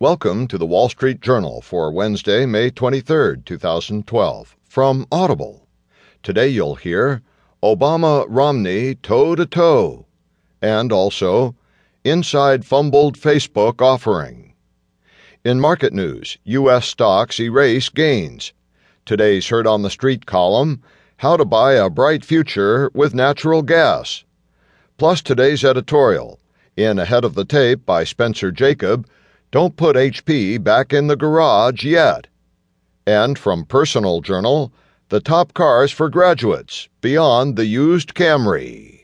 Welcome to the Wall Street Journal for Wednesday, May 23, 2012, from Audible. Today you'll hear Obama Romney toe to toe, and also Inside Fumbled Facebook Offering. In market news, U.S. stocks erase gains. Today's Heard on the Street column How to Buy a Bright Future with Natural Gas. Plus today's editorial in Ahead of the Tape by Spencer Jakab don't put HP back in the garage yet. And from Personal Journal, the top cars for graduates beyond the used Camry.